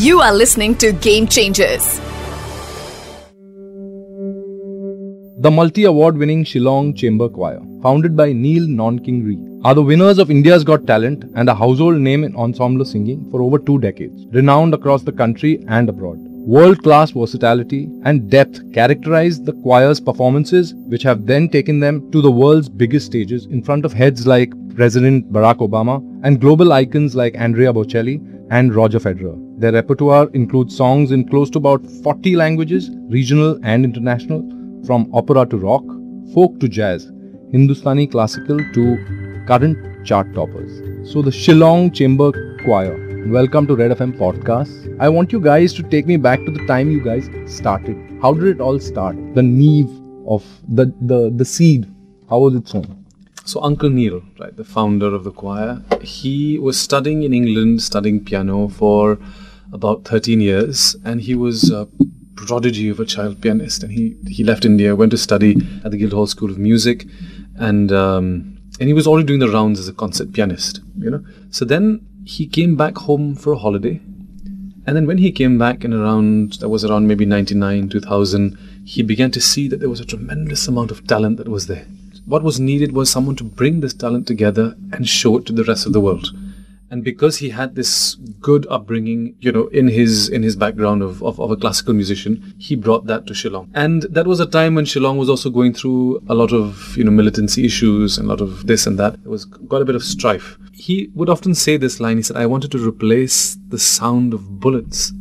You are listening to Game Changers. The multi award winning Shillong Chamber Choir, founded by Neil Nongkynrih, are the winners of India's Got Talent and a household name in ensemble singing for over two decades, renowned across the country and abroad. World class versatility and depth characterize the choir's performances, which have then taken them to the world's biggest stages in front of heads like President Barack Obama and global icons like Andrea Bocelli and Roger Federer. Their repertoire includes songs in close to about 40 languages, regional and international, from opera to rock, folk to jazz, Hindustani classical to current chart toppers. So, the Shillong Chamber Choir. Welcome to Red FM podcast. I want you guys to take me back to the time you guys started. How did it all start? The neve of the the the seed. How was it sown? So Uncle Neil, right, the founder of the choir, he was studying in England, studying piano for about 13 years, and he was a prodigy of a child pianist. And he, he left India, went to study at the Guildhall School of Music, and um, and he was already doing the rounds as a concert pianist, you know. So then he came back home for a holiday, and then when he came back in around that was around maybe 99, 2000, he began to see that there was a tremendous amount of talent that was there what was needed was someone to bring this talent together and show it to the rest of the world and because he had this good upbringing you know in his in his background of, of, of, a classical musician he brought that to shillong. And that was a time when shillong was also going through a lot of you know militancy issues and a lot of this and that. It was got a bit of strife. He would often say this line he said i wanted to replace the sound of bullets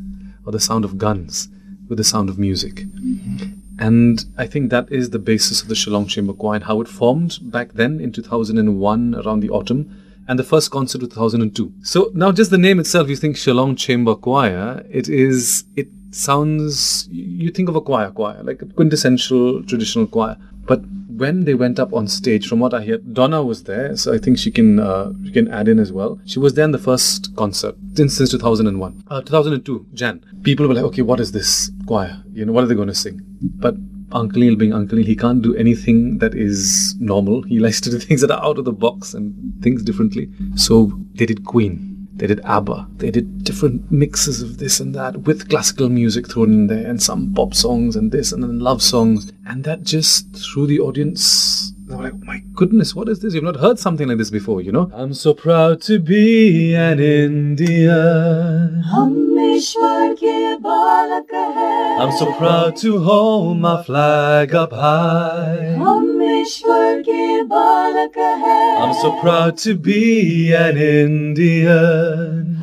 or the sound of guns with the sound of music. Mm-hmm. And I think that is the basis of the Shillong Chamber Choir and how it formed back then in 2001 around the autumn and the first concert was 2002. So now just the name itself, you think Shillong Chamber Choir, it is, it sounds, you think of a choir choir, like a quintessential traditional choir. But when they went up on stage, from what I hear, Donna was there, so I think she can uh, she can add in as well. She was there in the first concert since, since 2001, uh, 2002, Jan. People were like, okay, what is this choir? You know, what are they going to sing? But Uncle being Uncle he can't do anything that is normal. He likes to do things that are out of the box and things differently. So they did Queen. They did ABBA. They did different mixes of this and that with classical music thrown in there and some pop songs and this and then love songs. And that just threw the audience they were like, oh my goodness, what is this? You've not heard something like this before, you know? I'm so proud to be an Indian. I'm so proud to hold my flag up high. I'm so proud to be an Indian.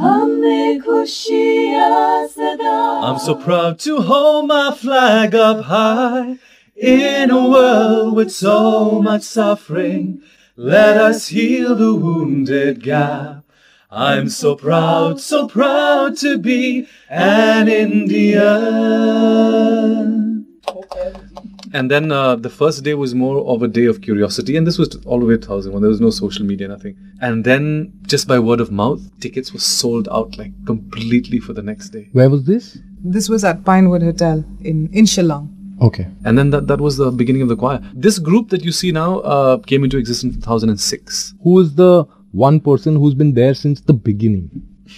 I'm so proud to hold my flag up high. In a world with so much suffering, let us heal the wounded gap. I'm so proud, so proud to be an Indian. And then uh, the first day was more of a day of curiosity, and this was all the way 2001. There was no social media, nothing. And then, just by word of mouth, tickets were sold out like completely for the next day. Where was this? This was at Pinewood Hotel in in Shillong. Okay. And then that, that was the beginning of the choir. This group that you see now uh, came into existence in 2006. Who is the one person who's been there since the beginning?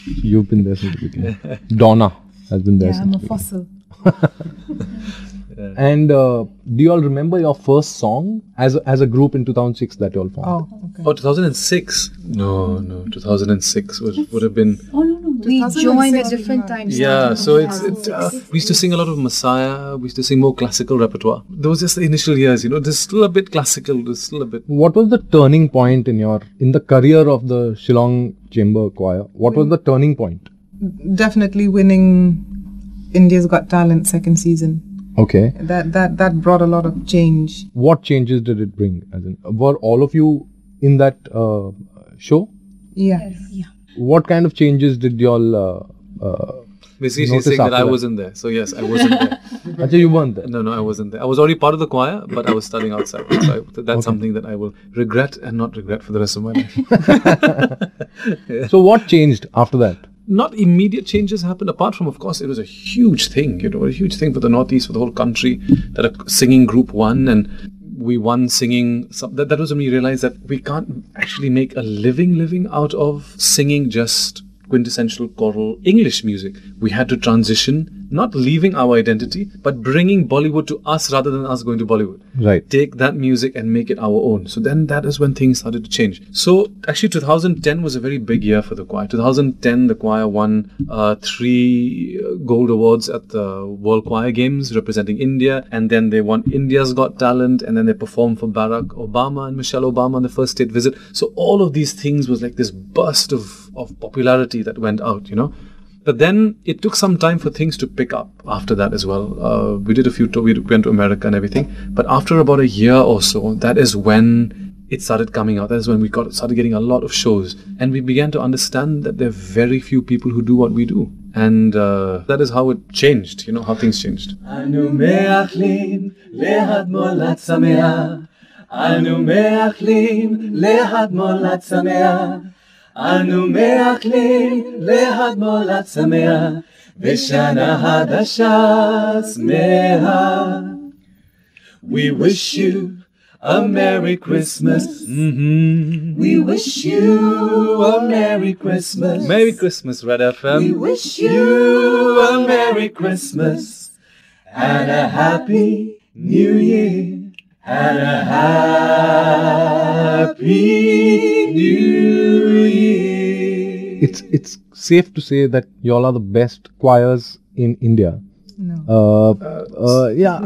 You've been there since the beginning. Donna has been there yeah, since I'm a fossil. And uh, do you all remember your first song as a, as a group in 2006 that you all formed? Oh, okay. Oh, 2006? No, no, 2006 would, would have been. Oh, no, no. We joined at different times. Yeah, so it's, it, uh, we used to sing a lot of Messiah. We used to sing more classical repertoire. Those just the initial years, you know. There's still a bit classical. There's still a bit. What was the turning point in your in the career of the Shillong Chamber Choir? What was the turning point? Definitely winning India's Got Talent second season. Okay. That that that brought a lot of change. What changes did it bring? As in, were all of you in that uh, show? Yeah. Yeah. What kind of changes did y'all? Uh, uh, Basically, she's saying that after I wasn't there. So, yes, I wasn't there. Actually, you weren't there. No, no, I wasn't there. I was already part of the choir, but I was studying outside. So I, that's something that I will regret and not regret for the rest of my life. So what changed after that? not immediate changes happened apart from of course it was a huge thing you know a huge thing for the northeast for the whole country that a singing group won and we won singing some, that, that was when we realized that we can't actually make a living living out of singing just quintessential choral English music. We had to transition, not leaving our identity, but bringing Bollywood to us rather than us going to Bollywood. Right. Take that music and make it our own. So then that is when things started to change. So actually, 2010 was a very big year for the choir. 2010, the choir won uh, three uh, gold awards at the World Choir Games representing India, and then they won India's Got Talent, and then they performed for Barack Obama and Michelle Obama on the first state visit. So all of these things was like this burst of, of popularity that went out, you know. But then it took some time for things to pick up after that as well. Uh, we did a few tours, we went to America and everything. But after about a year or so, that is when it started coming out. That is when we got started getting a lot of shows, and we began to understand that there are very few people who do what we do, and uh, that is how it changed. You know how things changed. אנו מאחלים להד מולד שמח. אנו מאחלים להד מולד שמח. אנו מאחלים להד מולד שמח. ושנה חדשה שמחה. We wish you a Merry Christmas. Mm-hmm. We wish you a Merry Christmas. Merry Christmas, Red We FM. wish you a Merry Christmas and a Happy New Year and a Happy New Year. It's it's safe to say that y'all are the best choirs in India. No. Uh, uh, yeah,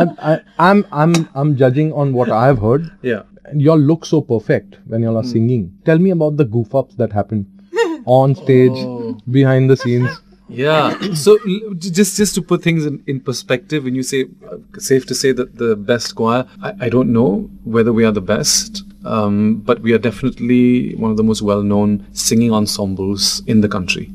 I'm, I, I'm I'm I'm judging on what I've heard. Yeah. Y'all look so perfect when y'all are Hmm. singing. Tell me about the goof ups that happen on stage, Oh. behind the scenes. Yeah. So just just to put things in, in perspective, when you say uh, safe to say that the best choir, I, I don't know whether we are the best, um, but we are definitely one of the most well-known singing ensembles in the country.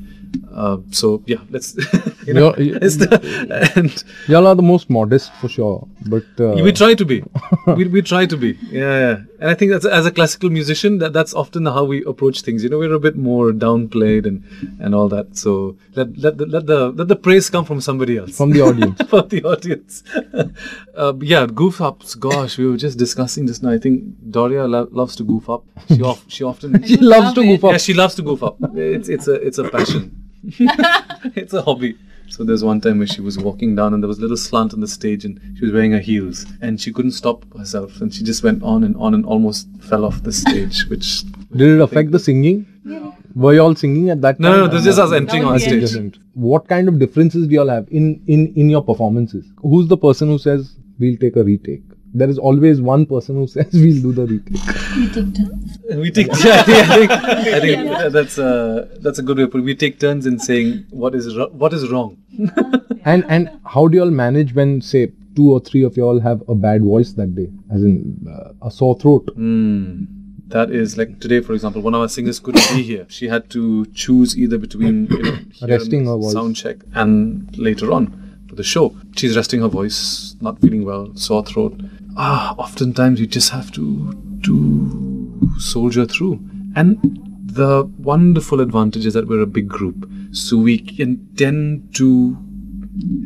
Uh, so yeah, let's. you know, You're- it's the, and Y'all are the most modest for sure, but uh, we try to be. we, we try to be. Yeah, yeah. And I think that's as a classical musician, that that's often how we approach things. You know, we're a bit more downplayed and and all that. So let let the let the let the praise come from somebody else. from the audience. from the audience. uh, yeah, goof ups. Gosh, we were just discussing this now. I think Doria lo- loves to goof up. She of, she often she loves to goof up. yeah, she loves to goof up. It's it's a it's a passion. it's a hobby. So there's one time where she was walking down and there was a little slant on the stage and she was wearing her heels and she couldn't stop herself and she just went on and on and almost fell off the stage, which Did it affect the singing? Were you all singing at that time? no, no, this is us entering on stage. different. What kind of differences do you all have in, in, in your performances? Who's the person who says, we'll take a retake? There is always one person who says, we'll do the retake. We take turns. yeah, I think, I think that's a that's a good way to put it. We take turns in saying what is ro- what is wrong. And, and how do you all manage when, say, two or three of you all have a bad voice that day? As in, uh, a sore throat? Hmm. That is like today, for example, one of our singers couldn't be here. She had to choose either between you know Resting her voice. sound check and later on for the show. She's resting her voice, not feeling well, sore throat. Ah, oftentimes you just have to to soldier through. And the wonderful advantage is that we're a big group, so we can tend to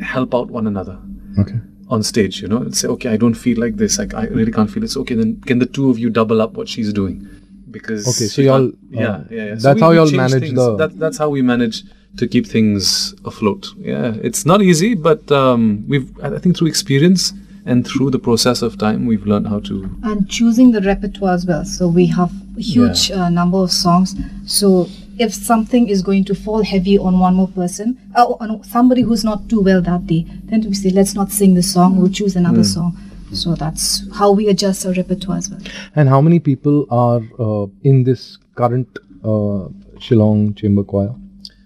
help out one another Okay. on stage, you know, and say, okay, I don't feel like this. Like I really can't feel it. So okay, then can the two of you double up what she's doing? Because Okay, so y'all, can't- yeah, uh, yeah, yeah. that's how y'all manage things. the- That, that's how we manage to keep things afloat. Yeah, it's not easy, but um, we've I think through experience and through the process of time, we've learned how to. and choosing the repertoire as well. So we have a huge uh, number of songs. So if something is going to fall heavy on one more person, uh, on somebody who's not too well that day, then we say let's not sing this song. We'll choose another song. So that's how we adjust our repertoire as well. And how many people are uh, in this current uh, Shillong Chamber Choir?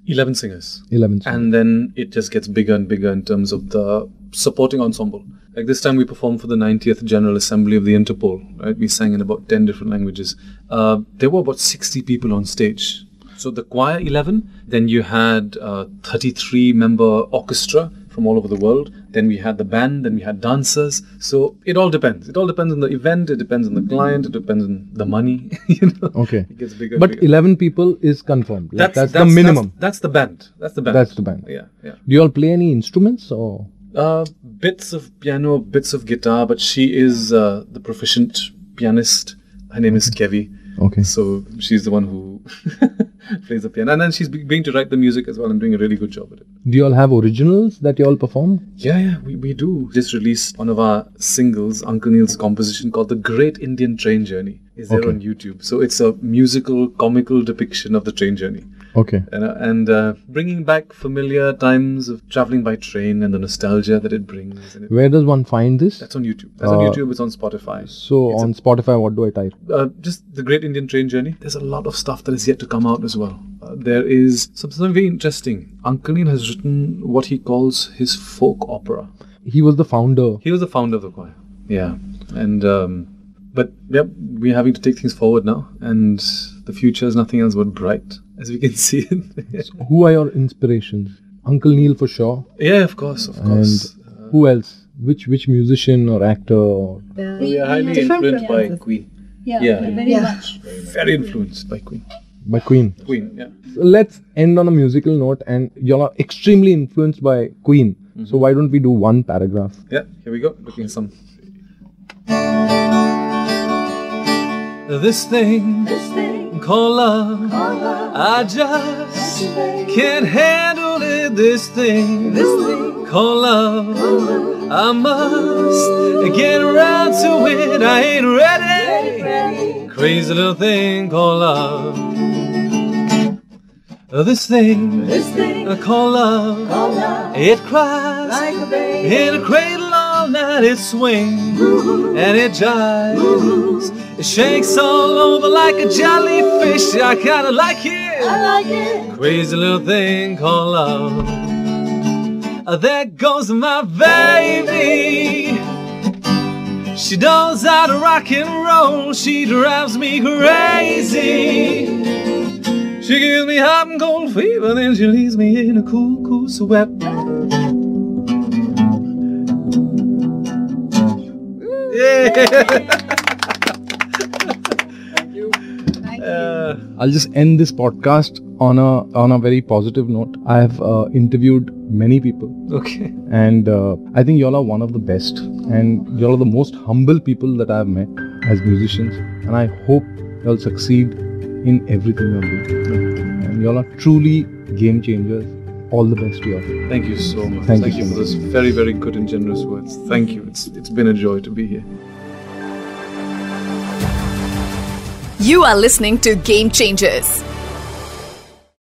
11 singers. 11. singers. and then it just gets bigger and bigger in terms of the supporting ensemble. Like this time, we performed for the 90th General Assembly of the Interpol. Right, we sang in about 10 different languages. Uh, there were about 60 people on stage. So the choir 11, then you had uh, 33 member orchestra from all over the world. Then we had the band, then we had dancers. So it all depends. It all depends on the event. It depends on the client. It depends on the money. you know. Okay. It gets bigger. But bigger. 11 people is confirmed. Like, that's, the minimum. That's, the band. That's the band. That's the band. Yeah, yeah. Do you all play any instruments or? Uh, bits of piano, bits of guitar, but she is uh, the proficient pianist. Her name is Kevi. Okay. So she's the one who plays the piano, and then she's be- beginning to write the music as well and doing a really good job at it. Do you all have originals that you all perform? Yeah, yeah, we, we do. Just released one of our singles, Uncle Neil's composition called The Great Indian Train Journey. Is there Okay. on YouTube. So it's a musical, comical depiction of the train journey. Okay. And, uh, and uh, bringing back familiar times of traveling by train and the nostalgia that it brings. It, Where does one find this? that's on YouTube. That's on Uh, YouTube, it's on Spotify. So It's a- on Spotify, what do I type? uh, just the Great Indian Train Journey. There's a lot of stuff that is yet to come out as well. Uh, there is something very interesting. Neil has written what he calls his folk opera. He was the founder. He was the founder of the choir. Yeah, and um, but yep, we're having to take things forward now, and the future is nothing else but bright, as we can see it. Who are your inspirations? Uncle Neil for sure. yeah, of course, of And course. who else? Which which musician or actor? Or we are highly Different influenced by preferences. Queen. Yeah, Yeah. very Yeah. much. Very influenced by Queen. by Queen. Queen, yeah. So let's end on a musical note. And y'all are extremely influenced by Queen. So mm-hmm. why don't we do one paragraph? Yeah, here we go. Looking at some. This thing, called love, I just can't handle it. This thing, this called love, I must get around to it. I ain't ready. Crazy little thing called love. This thing, called love, it cries in a cradle night. It swings and it jives. It shakes all over like a jellyfish. I kinda like it. Crazy little thing called love. Uh, There goes my baby. She knows how to rock and roll. She drives me crazy. She gives me hot and cold fever, then she leaves me in a cool, cool sweat. Yeah. Uh, I'll just end this podcast on a on a very positive note. I have uh, interviewed many people, okay. and uh, I think y'all are one of the best, and y'all are the most humble people that I've met as musicians. And I hope y'all succeed in everything y'all do. And y'all are truly game changers. All the best to y'all. Thank you so much. Thank Thank, you you so for those very, very good and generous words. Thank you. It's it's been a joy to be here. You are listening to Game Changers.